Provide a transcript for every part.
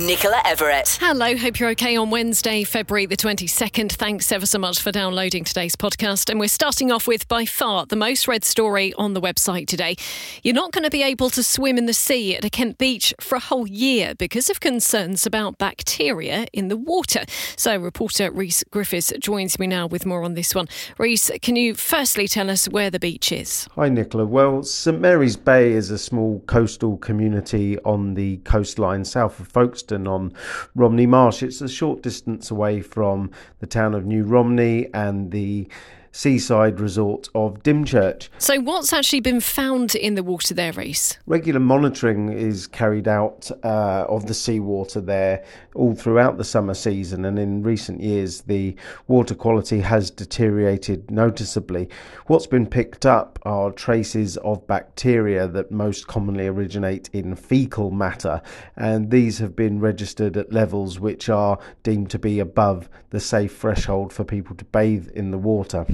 Nicola Everett. Hello, hope you're okay on Wednesday, February the 22nd. Thanks ever so much for downloading today's podcast. And we're starting off with by far the most read story on the website today. You're not going to be able to swim in the sea at a Kent beach for a whole year because of concerns about bacteria in the water. So, reporter Rhys Griffiths joins me now with more on this one. Rhys, can you firstly tell us where the beach is? Hi, Nicola. Well, St Mary's Bay is a small coastal community on the coastline south of Folkestone on Romney Marsh. It's a short distance away from the town of New Romney and the seaside resort of Dymchurch. So, what's actually been found in the water there, Rhys? Regular monitoring is carried out uh, of the seawater there all throughout the summer season, and in recent years, the water quality has deteriorated noticeably. What's been picked up are traces of bacteria that most commonly originate in fecal matter, and these have been registered at levels which are deemed to be above the safe threshold for people to bathe in the water.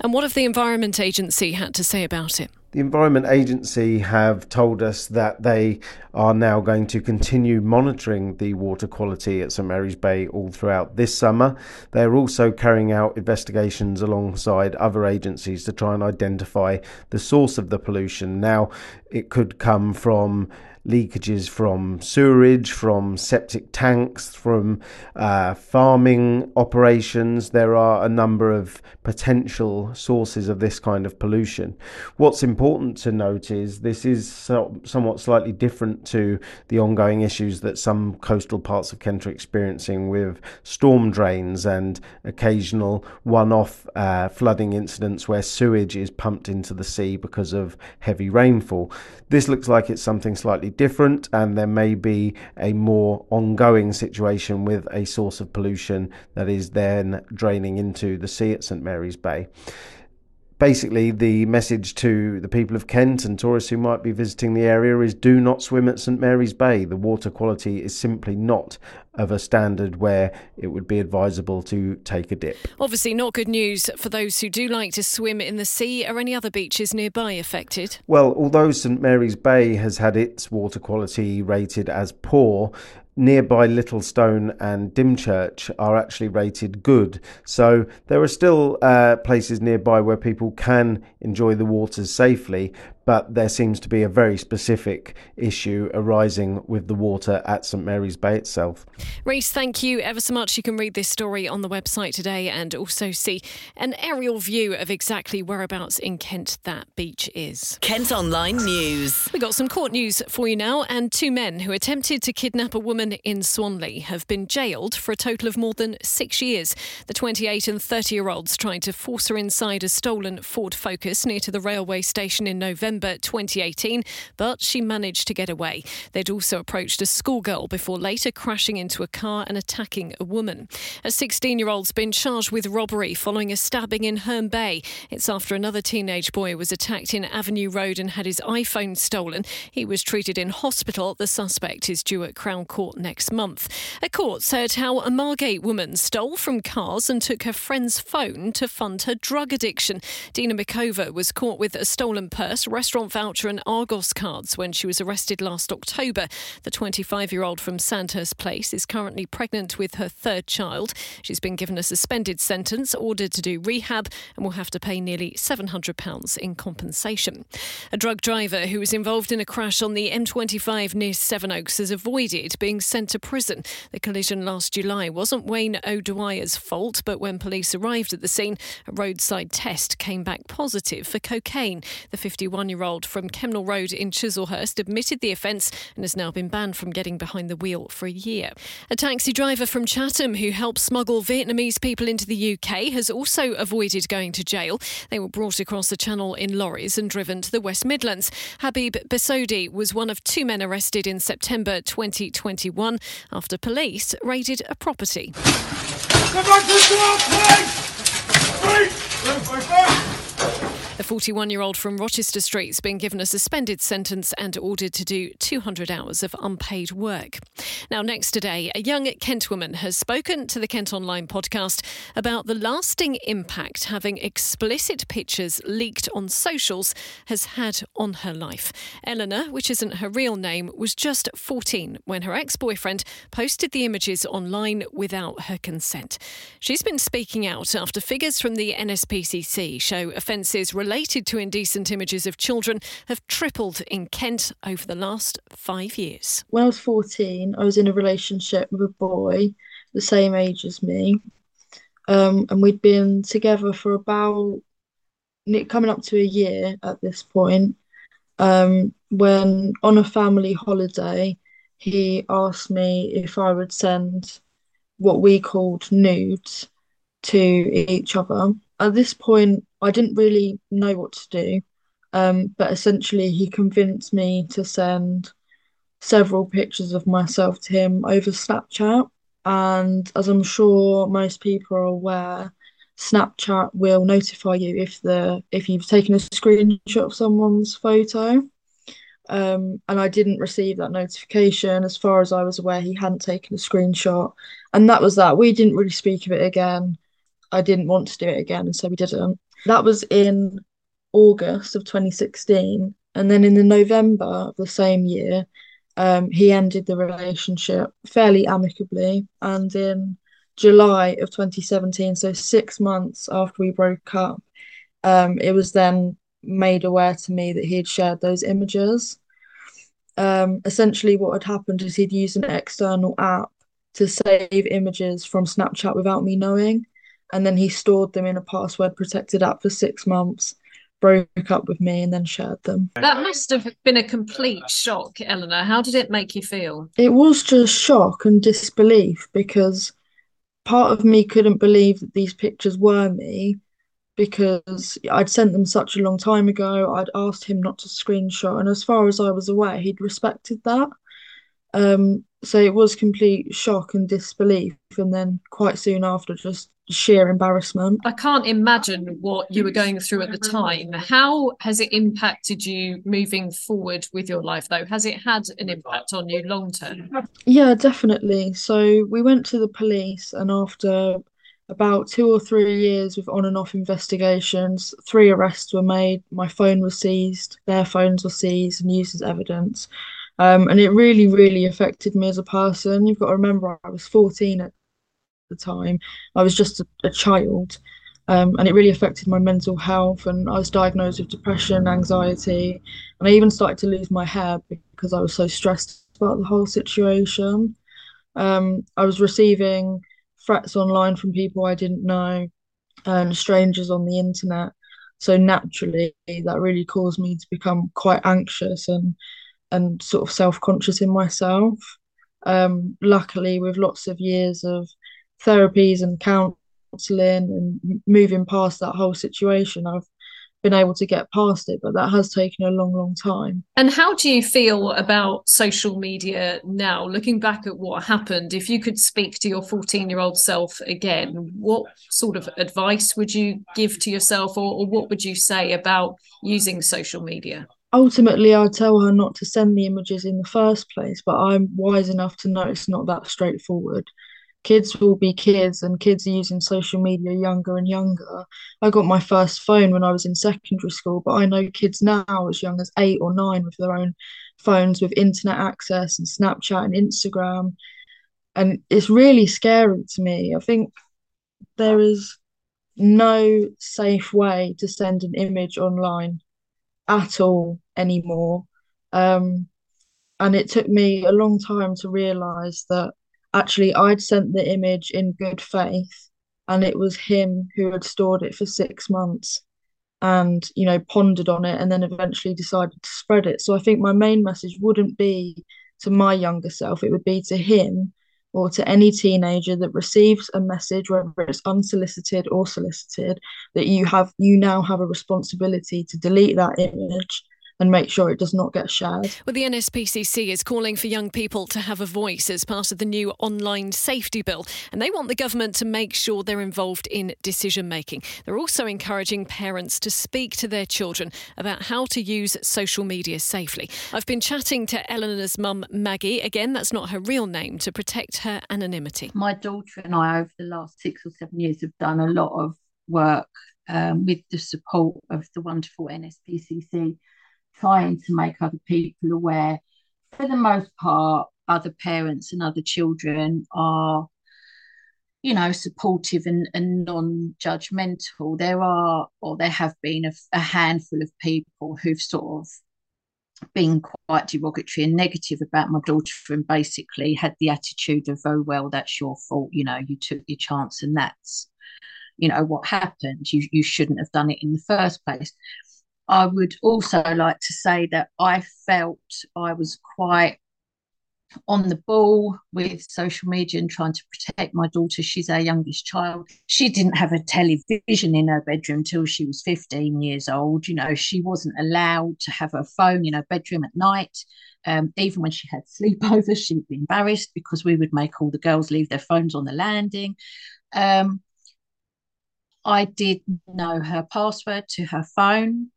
And what have the Environment Agency had to say about it? The Environment Agency have told us that they are now going to continue monitoring the water quality at St Mary's Bay all throughout this summer. They're also carrying out investigations alongside other agencies to try and identify the source of the pollution. Now, it could come from leakages from sewerage, from septic tanks, from uh, farming operations. There are a number of potential sources of this kind of pollution. What's important to note is this is so, somewhat slightly different to the ongoing issues that some coastal parts of Kent are experiencing with storm drains and occasional one off uh, flooding incidents where sewage is pumped into the sea because of heavy rainfall. This looks like it's something slightly different, and there may be a more ongoing situation with a source of pollution that is then draining into the sea at St Mary's Bay basically the message to the people of Kent and tourists who might be visiting the area is do not swim at St Mary's Bay. The water quality is simply not of a standard where it would be advisable to take a dip. Obviously, not good news for those who do like to swim in the sea. Are any other beaches nearby affected? Well, although St Mary's Bay has had its water quality rated as poor, nearby Littlestone and Dymchurch are actually rated good. So there are still uh, places nearby where people can enjoy the waters safely, but there seems to be a very specific issue arising with the water at St Mary's Bay itself. Rhys, thank you ever so much. You can read this story on the website today and also see an aerial view of exactly whereabouts in Kent that beach is. Kent Online News. We got some court news for you now, and two men who attempted to kidnap a woman in Swanley have been jailed for a total of more than six years. The 28 and 30 year olds tried to force her inside a stolen Ford Focus near to the railway station in November. November 2018, but she managed to get away. They'd also approached a schoolgirl before later crashing into a car and attacking a woman. A 16 year old's been charged with robbery following a stabbing in Herne Bay. It's after another teenage boy was attacked in Avenue Road and had his iPhone stolen. He was treated in hospital. The suspect is due at Crown Court next month. A court said how a Margate woman stole from cars and took her friend's phone to fund her drug addiction. Dina Mikova was caught with a stolen purse, restaurant voucher and Argos cards when she was arrested last October. The 25 year old from Sandhurst Place is currently pregnant with her third child. She's been given a suspended sentence, ordered to do rehab, and will have to pay nearly £700 in compensation. A drug driver who was involved in a crash on the M25 near Sevenoaks has avoided being sent to prison. The collision last July wasn't Wayne O'Dwyer's fault, but when police arrived at the scene, a roadside test came back positive for cocaine. The 51 year old from Kemnal Road in Chislehurst admitted the offence and has now been banned from getting behind the wheel for a year. A taxi driver from Chatham who helped smuggle Vietnamese people into the UK has also avoided going to jail. They were brought across the channel in lorries and driven to the West Midlands. Habib Besodi was one of two men arrested in September 2021 after police raided a property. Come back to the please! Please! A 41 year old from Rochester Street's been given a suspended sentence and ordered to do 200 hours of unpaid work. Now, next today, a young Kent woman has spoken to the Kent Online podcast about the lasting impact having explicit pictures leaked on socials has had on her life. Eleanor, which isn't her real name, was just 14 when her ex boyfriend posted the images online without her consent. She's been speaking out after figures from the NSPCC show offences related to indecent images of children have tripled in Kent over the last five years. When I was 14, I was in a relationship with a boy the same age as me. Um, and we'd been together for about coming up to a year at this point. Um, when on a family holiday, he asked me if I would send what we called nudes to each other. At this point, I didn't really know what to do. Um, but essentially, he convinced me to send several pictures of myself to him over Snapchat. And as I'm sure most people are aware, Snapchat will notify you if the if you've taken a screenshot of someone's photo. Um, and I didn't receive that notification. As far as I was aware, he hadn't taken a screenshot, and that was that. We didn't really speak of it again. I didn't want to do it again, and so we didn't. That was in August of 2016. And then in the November of the same year, um, he ended the relationship fairly amicably. And in July of 2017, so six months after we broke up, um, it was then made aware to me that he had shared those images. Um, essentially, what had happened is he'd used an external app to save images from Snapchat without me knowing and then he stored them in a password protected app for six months broke up with me and then shared them. That must have been a complete shock, Eleanor. How did it make you feel? It was just shock and disbelief because part of me couldn't believe that these pictures were me because I'd sent them such a long time ago. I'd asked him not to screenshot, and as far as I was aware, he'd respected that. Um, so it was complete shock and disbelief, and then quite soon after, just sheer embarrassment. I can't imagine what you were going through at the time. How has it impacted you moving forward with your life, though? Has it had an impact on you long term? Yeah, definitely. So we went to the police, and after about two or three years with on and off investigations, three arrests were made. My phone was seized, their phones were seized and used as evidence. Um, and it really, really affected me as a person. You've got to remember, I was 14 at the time. I was just a, a child. Um, and it really affected my mental health. And I was diagnosed with depression, anxiety, and I even started to lose my hair because I was so stressed about the whole situation. Um, I was receiving threats online from people I didn't know and strangers on the internet. So naturally, that really caused me to become quite anxious and and sort of self conscious in myself. Um, luckily, with lots of years of therapies and counselling and moving past that whole situation, I've been able to get past it, but that has taken a long, long time. And how do you feel about social media now? Looking back at what happened, if you could speak to your 14 year old self again, what sort of advice would you give to yourself, or, or what would you say about using social media? Ultimately, I'd tell her not to send the images in the first place, but I'm wise enough to know it's not that straightforward kids will be kids and kids are using social media younger and younger. I got my first phone when I was in secondary school, but I know kids now as young as eight or nine with their own phones with internet access and Snapchat and Instagram. And it's really scary to me. I think there is no safe way to send an image online at all anymore. Um, and it took me a long time to realize that actually I'd sent the image in good faith and it was him who had stored it for six months and you know pondered on it and then eventually decided to spread it so i think my main message wouldn't be to my younger self it would be to him or to any teenager that receives a message whether it's unsolicited or solicited that you have you now have a responsibility to delete that image and make sure it does not get shared. Well, the NSPCC is calling for young people to have a voice as part of the new online safety bill, and they want the government to make sure they're involved in decision making. They're also encouraging parents to speak to their children about how to use social media safely. I've been chatting to Eleanor's mum, Maggie. Again, that's not her real name, to protect her anonymity. My daughter and I, over the last six or seven years, have done a lot of work um, with the support of the wonderful NSPCC, trying to make other people aware. For the most part, other parents and other children are, you know, supportive and, and non judgmental. There are, or there have been, a, a handful of people who've sort of been quite derogatory and negative about my daughter and basically had the attitude of, oh, well, that's your fault. You know, you took your chance and that's you know what happened you you shouldn't have done it in the first place i would also like to say that i felt i was quite on the ball with social media and trying to protect my daughter. She's our youngest child. She didn't have a television in her bedroom till she was 15 years old. You know, she wasn't allowed to have her phone in her bedroom at night. Um, even when she had sleepovers, she'd be embarrassed because we would make all the girls leave their phones on the landing. Um, I did know her password to her phone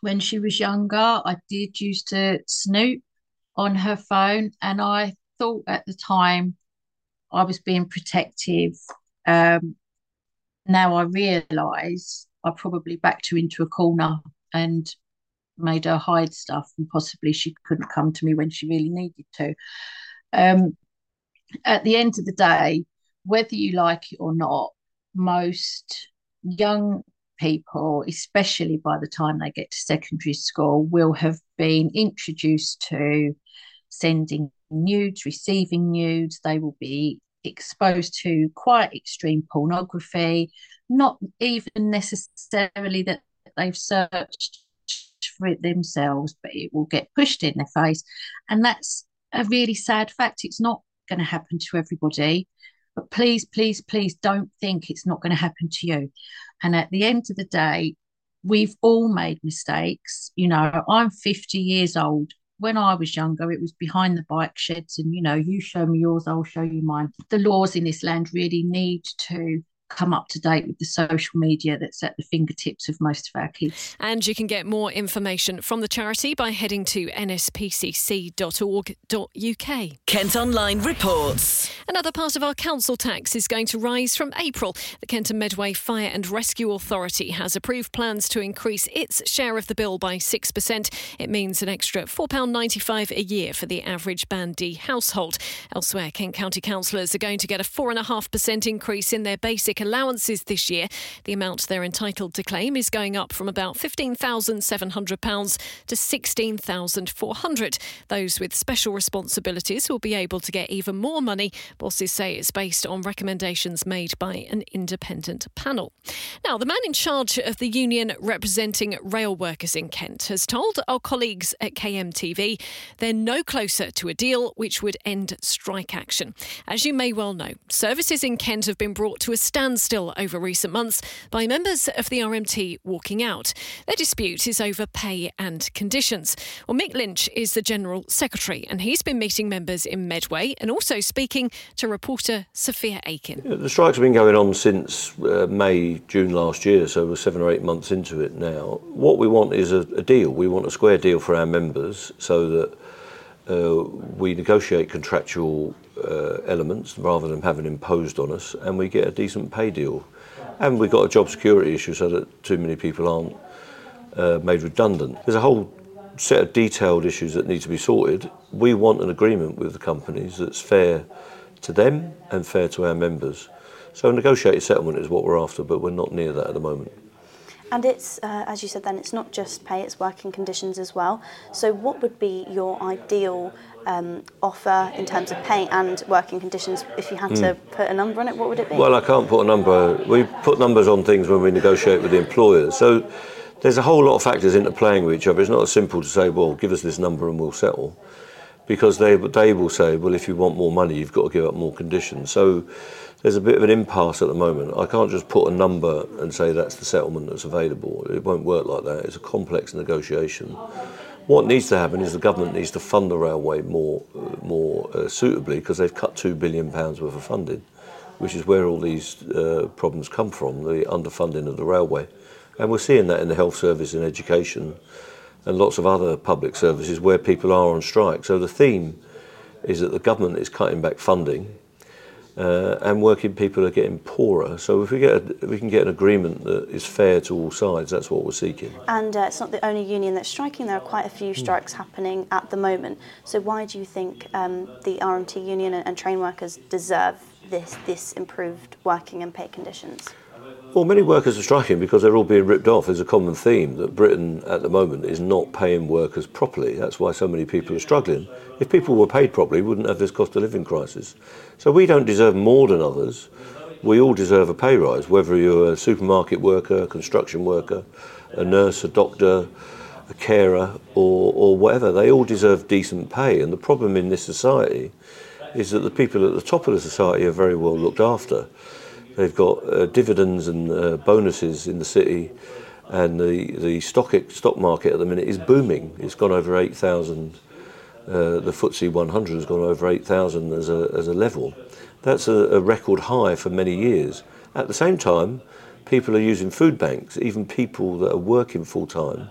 when she was younger. I did used to snoop on her phone, and I thought at the time I was being protective. Um, now I realise I probably backed her into a corner and made her hide stuff, and possibly she couldn't come to me when she really needed to. Um, at the end of the day, whether you like it or not, most young people, especially by the time they get to secondary school, will have been introduced to sending nudes, receiving nudes. They will be exposed to quite extreme pornography, not even necessarily that they've searched for it themselves, but it will get pushed in their face. And that's a really sad fact. It's not going to happen to everybody. But please, please, please don't think it's not going to happen to you. And at the end of the day, we've all made mistakes. You know, I'm 50 years old. When I was younger, it was behind the bike sheds, and you know, you show me yours, I'll show you mine. The laws in this land really need to come up to date with the social media that's at the fingertips of most of our kids. And you can get more information from the charity by heading to nspcc.org.uk. Kent Online reports. Another part of our council tax is going to rise from April. The Kent and Medway Fire and Rescue Authority has approved plans to increase its share of the bill by 6%. It means an extra £4.95 a year for the average Band D household. Elsewhere, Kent County councillors are going to get a 4.5% increase in their basic allowances this year. The amount they're entitled to claim is going up from about £15,700 to £16,400. Those with special responsibilities will be able to get even more money. Bosses say it's based on recommendations made by an independent panel. Now, the man in charge of the union representing rail workers in Kent has told our colleagues at KMTV they're no closer to a deal which would end strike action. As you may well know, services in Kent have been brought to a standstill standstill over recent months by members of the RMT walking out. Their dispute is over pay and conditions. Well, Mick Lynch is the General Secretary, and he's been meeting members in Medway and also speaking to reporter Sophia Aiken. The strikes have been going on since uh, May, June last year, so we're seven or eight months into it now. What we want is a, a deal. We want a square deal for our members so that uh, we negotiate contractual uh, elements rather than having imposed on us, and we get a decent pay deal. And we've got a job security issue so that too many people aren't uh, made redundant. There's a whole set of detailed issues that need to be sorted. We want an agreement with the companies that's fair to them and fair to our members. So a negotiated settlement is what we're after, but we're not near that at the moment. And it's, uh, as you said then, it's not just pay, it's working conditions as well. So what would be your ideal um, offer in terms of pay and working conditions? If you had mm. to hmm. put a number on it, what would it be? Well, I can't put a number. We put numbers on things when we negotiate with the employers. So there's a whole lot of factors interplaying with each other. It's not as simple to say, well, give us this number and we'll settle. Because they, they will say, well, if you want more money, you've got to give up more conditions. So there's a bit of an impasse at the moment. I can't just put a number and say that's the settlement that's available. It won't work like that. It's a complex negotiation. What needs to happen is the government needs to fund the railway more, more uh, suitably because they've cut two billion pounds worth of funding, which is where all these uh, problems come from, the underfunding of the railway, and we're seeing that in the health service and education, and lots of other public services where people are on strike. So the theme is that the government is cutting back funding uh, and working people are getting poorer. So if we get a, we can get an agreement that is fair to all sides, that's what we're seeking. And uh, it's not the only union that's striking. There are quite a few strikes mm. happening at the moment. So why do you think um, the RMT union and, and train workers deserve this this improved working and pay conditions? Well, many workers are striking because they're all being ripped off. There's a common theme that Britain at the moment is not paying workers properly. That's why so many people are struggling. If people were paid properly, we wouldn't have this cost of living crisis. So we don't deserve more than others. We all deserve a pay rise, whether you're a supermarket worker, a construction worker, a nurse, a doctor, a carer, or, or whatever. They all deserve decent pay. And the problem in this society is that the people at the top of the society are very well looked after. They've got uh, dividends and uh, bonuses in the city, and the the stock stock market at the minute is booming. It's gone over eight thousand. Uh, the FTSE 100 has gone over 8,000 as a as a level. That's a, a record high for many years. At the same time, people are using food banks. Even people that are working full time,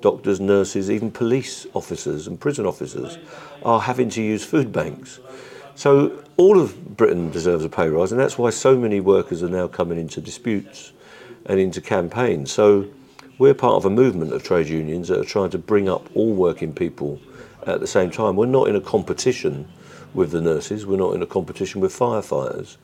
doctors, nurses, even police officers and prison officers, are having to use food banks. So all of Britain deserves a pay rise, and that's why so many workers are now coming into disputes and into campaigns. So we're part of a movement of trade unions that are trying to bring up all working people at the same time. We're not in a competition with the nurses, we're not in a competition with firefighters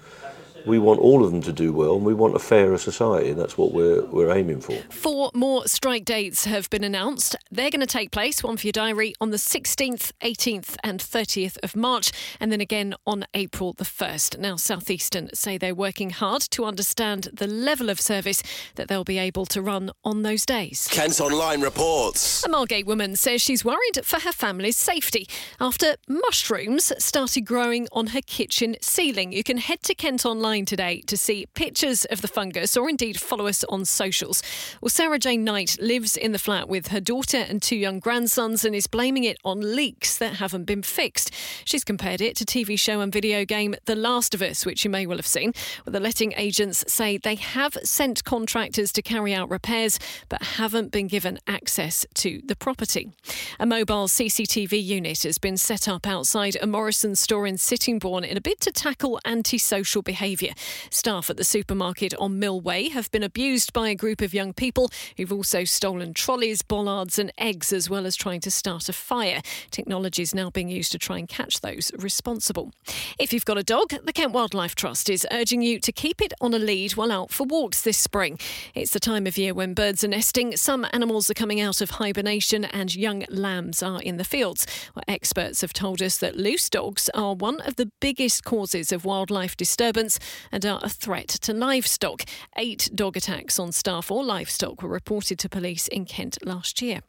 we want all of them to do well and we want a fairer society and that's what we're, we're aiming for. Four more strike dates have been announced. They're going to take place, one for your diary, on the 16th, 18th and 30th of March and then again on April the 1st. Now Southeastern say they're working hard to understand the level of service that they'll be able to run on those days. Kent Online reports. A Margate woman says she's worried for her family's safety after mushrooms started growing on her kitchen ceiling. You can head to Kent Online online today to see pictures of the fungus or indeed follow us on socials. Well, Sarah Jane Knight lives in the flat with her daughter and two young grandsons and is blaming it on leaks that haven't been fixed. She's compared it to TV show and video game The Last of Us, which you may well have seen, where the letting agents say they have sent contractors to carry out repairs but haven't been given access to the property. A mobile CCTV unit has been set up outside a Morrison store in Sittingbourne in a bid to tackle antisocial behaviour behaviour. Staff at the supermarket on Mill Way have been abused by a group of young people who've also stolen trolleys, bollards, and eggs, as well as trying to start a fire. Technology is now being used to try and catch those responsible. If you've got a dog, the Kent Wildlife Trust is urging you to keep it on a lead while out for walks this spring. It's the time of year when birds are nesting, some animals are coming out of hibernation, and young lambs are in the fields. Well, experts have told us that loose dogs are one of the biggest causes of wildlife disturbance and are a threat to livestock. Eight dog attacks on staff or livestock were reported to police in Kent last year.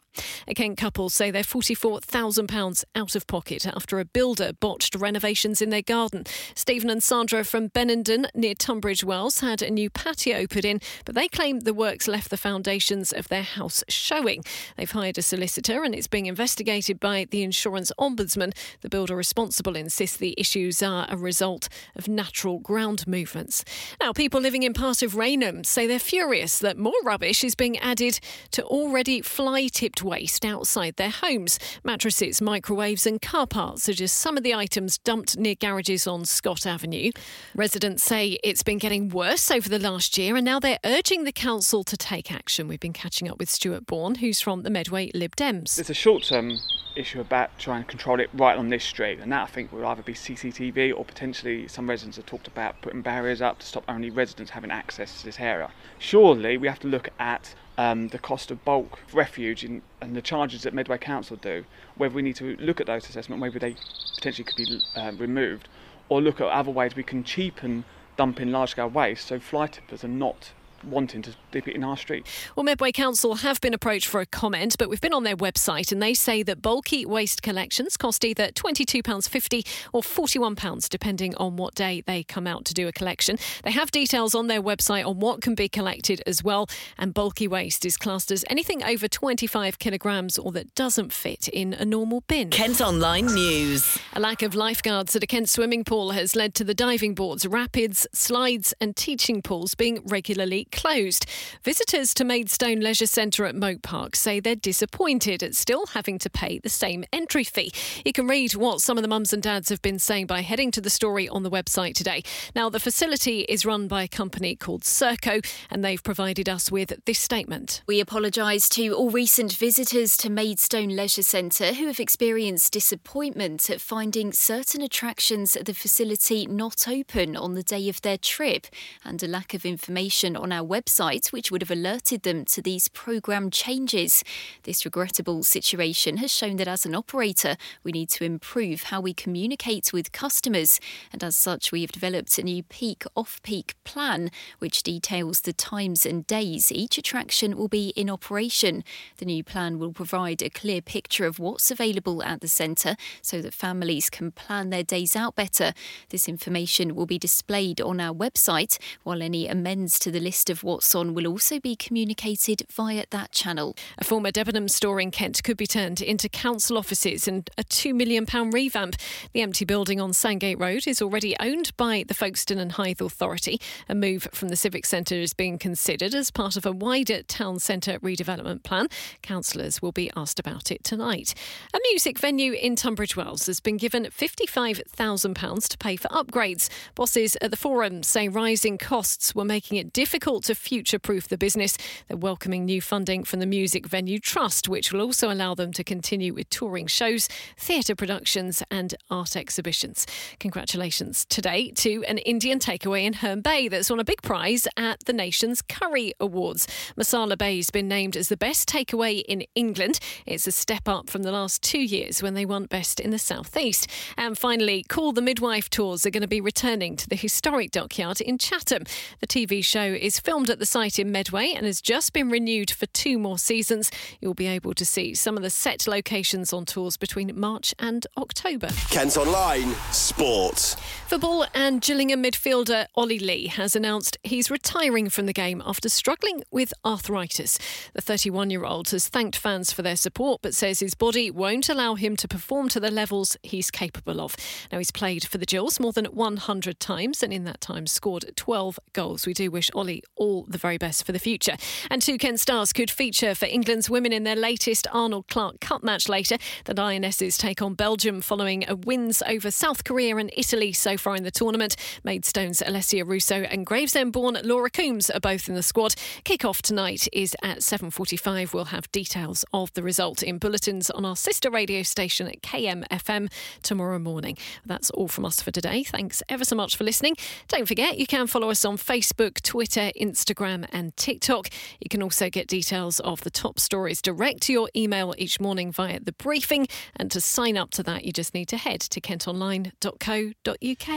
A Kent couple say they're £44,000 out of pocket after a builder botched renovations in their garden. Stephen and Sandra from Benenden near Tunbridge Wells had a new patio put in, but they claim the works left the foundations of their house showing. They've hired a solicitor and it's being investigated by the insurance ombudsman. The builder responsible insists the issues are a result of natural ground movements. Now, people living in part of Rainham say they're furious that more rubbish is being added to already fly tipped waste outside their homes. Mattresses, microwaves, and car parts are just some of the items dumped near garages on Scott Avenue. Residents say it's been getting worse over the last year, and now they're urging the council to take action. We've been catching up with Stuart Bourne, who's from the Medway Lib Dems. It's a short term issue about trying to control it right on this street, and that I think will either be CCTV or potentially some residents have talked about putting barriers up to stop only residents having access to this area. Surely we have to look at um, the cost of bulk refuge in, and the charges that Medway Council do, whether we need to look at those assessments, maybe they potentially could be uh, removed, or look at other ways we can cheapen dumping large scale waste so fly tippers are not wanting to dip it in our street. Well, Medway Council have been approached for a comment, but we've been on their website and they say that bulky waste collections cost either £22.50 or £41, depending on what day they come out to do a collection. They have details on their website on what can be collected as well, and bulky waste is classed as anything over 25 kilograms or that doesn't fit in a normal bin. Kent Online News. A lack of lifeguards at a Kent swimming pool has led to the diving boards, rapids, slides, and teaching pools being regularly closed. Visitors to Maidstone Leisure Centre at Moat Park say they're disappointed at still having to pay the same entry fee. You can read what some of the mums and dads have been saying by heading to the story on the website today. Now, the facility is run by a company called Serco, and they've provided us with this statement. We apologise to all recent visitors to Maidstone Leisure Centre who have experienced disappointment at finding certain attractions at the facility not open on the day of their trip and a lack of information on our website which would have alerted them to these programme changes. This regrettable situation has shown that as an operator, we need to improve how we communicate with customers, and as such, we have developed a new peak off peak plan which details the times and days each attraction will be in operation. The new plan will provide a clear picture of what's available at the centre so that families can plan their days out better. This information will be displayed on our website, while any amends to the list of what's on will also be communicated via that channel. A former Debenhams store in Kent could be turned into council offices and a £2 million revamp. The empty building on Sandgate Road is already owned by the Folkestone and Hythe Authority. A move from the Civic Centre is being considered as part of a wider town centre redevelopment plan. Councillors will be asked about it tonight. A music venue in Tunbridge Wells has been given £55,000 to pay for upgrades. Bosses at the Forum say rising costs were making it difficult to future proof the business. They're welcoming new funding from the Music Venue Trust, which will also allow them to continue with touring shows, theatre productions, and art exhibitions. Congratulations today to an Indian takeaway in Herne Bay that's won a big prize at the nation's Curry Awards. Masala Bay has been named as the best takeaway in England. It's a step up from the last two years when they won best in the southeast. And finally, Call the Midwife tours are going to be returning to the historic dockyard in Chatham. The TV show is filmed at the site in Medway and has just been renewed for two more seasons. You'll be able to see some of the set locations on tours between March and October. Kent Online Sport. Football and Gillingham midfielder Ollie Lee has announced he's retiring from the game after struggling with arthritis. The 31 year old has thanked fans for their support but says his body won't allow him to perform to the levels he's capable of. Now, he's played for the Gills more than 100 times and in that time scored 12 goals. We do wish Ollie all the very best for the future. And two Kent stars could feature for England's women in their latest Arnold Clark Cup match later. The Lionesses take on Belgium following a wins over South Korea and Italy so far in the tournament. Maidstone's Alessia Russo and Gravesend-born Laura Coombs are both in the squad. Kick-off tonight is at 7.45. We'll have details of the result in bulletins on our sister radio station at KMFM tomorrow morning. That's all from us for today. Thanks ever so much for listening. Don't forget, you can follow us on Facebook, Twitter, Instagram, and TikTok. You can also get details of the top stories direct to your email each morning via the briefing. And to sign up to that, you just need to head to kentonline.co.uk.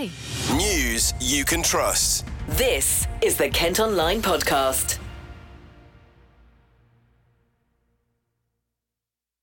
News you can trust. This is the Kent Online Podcast.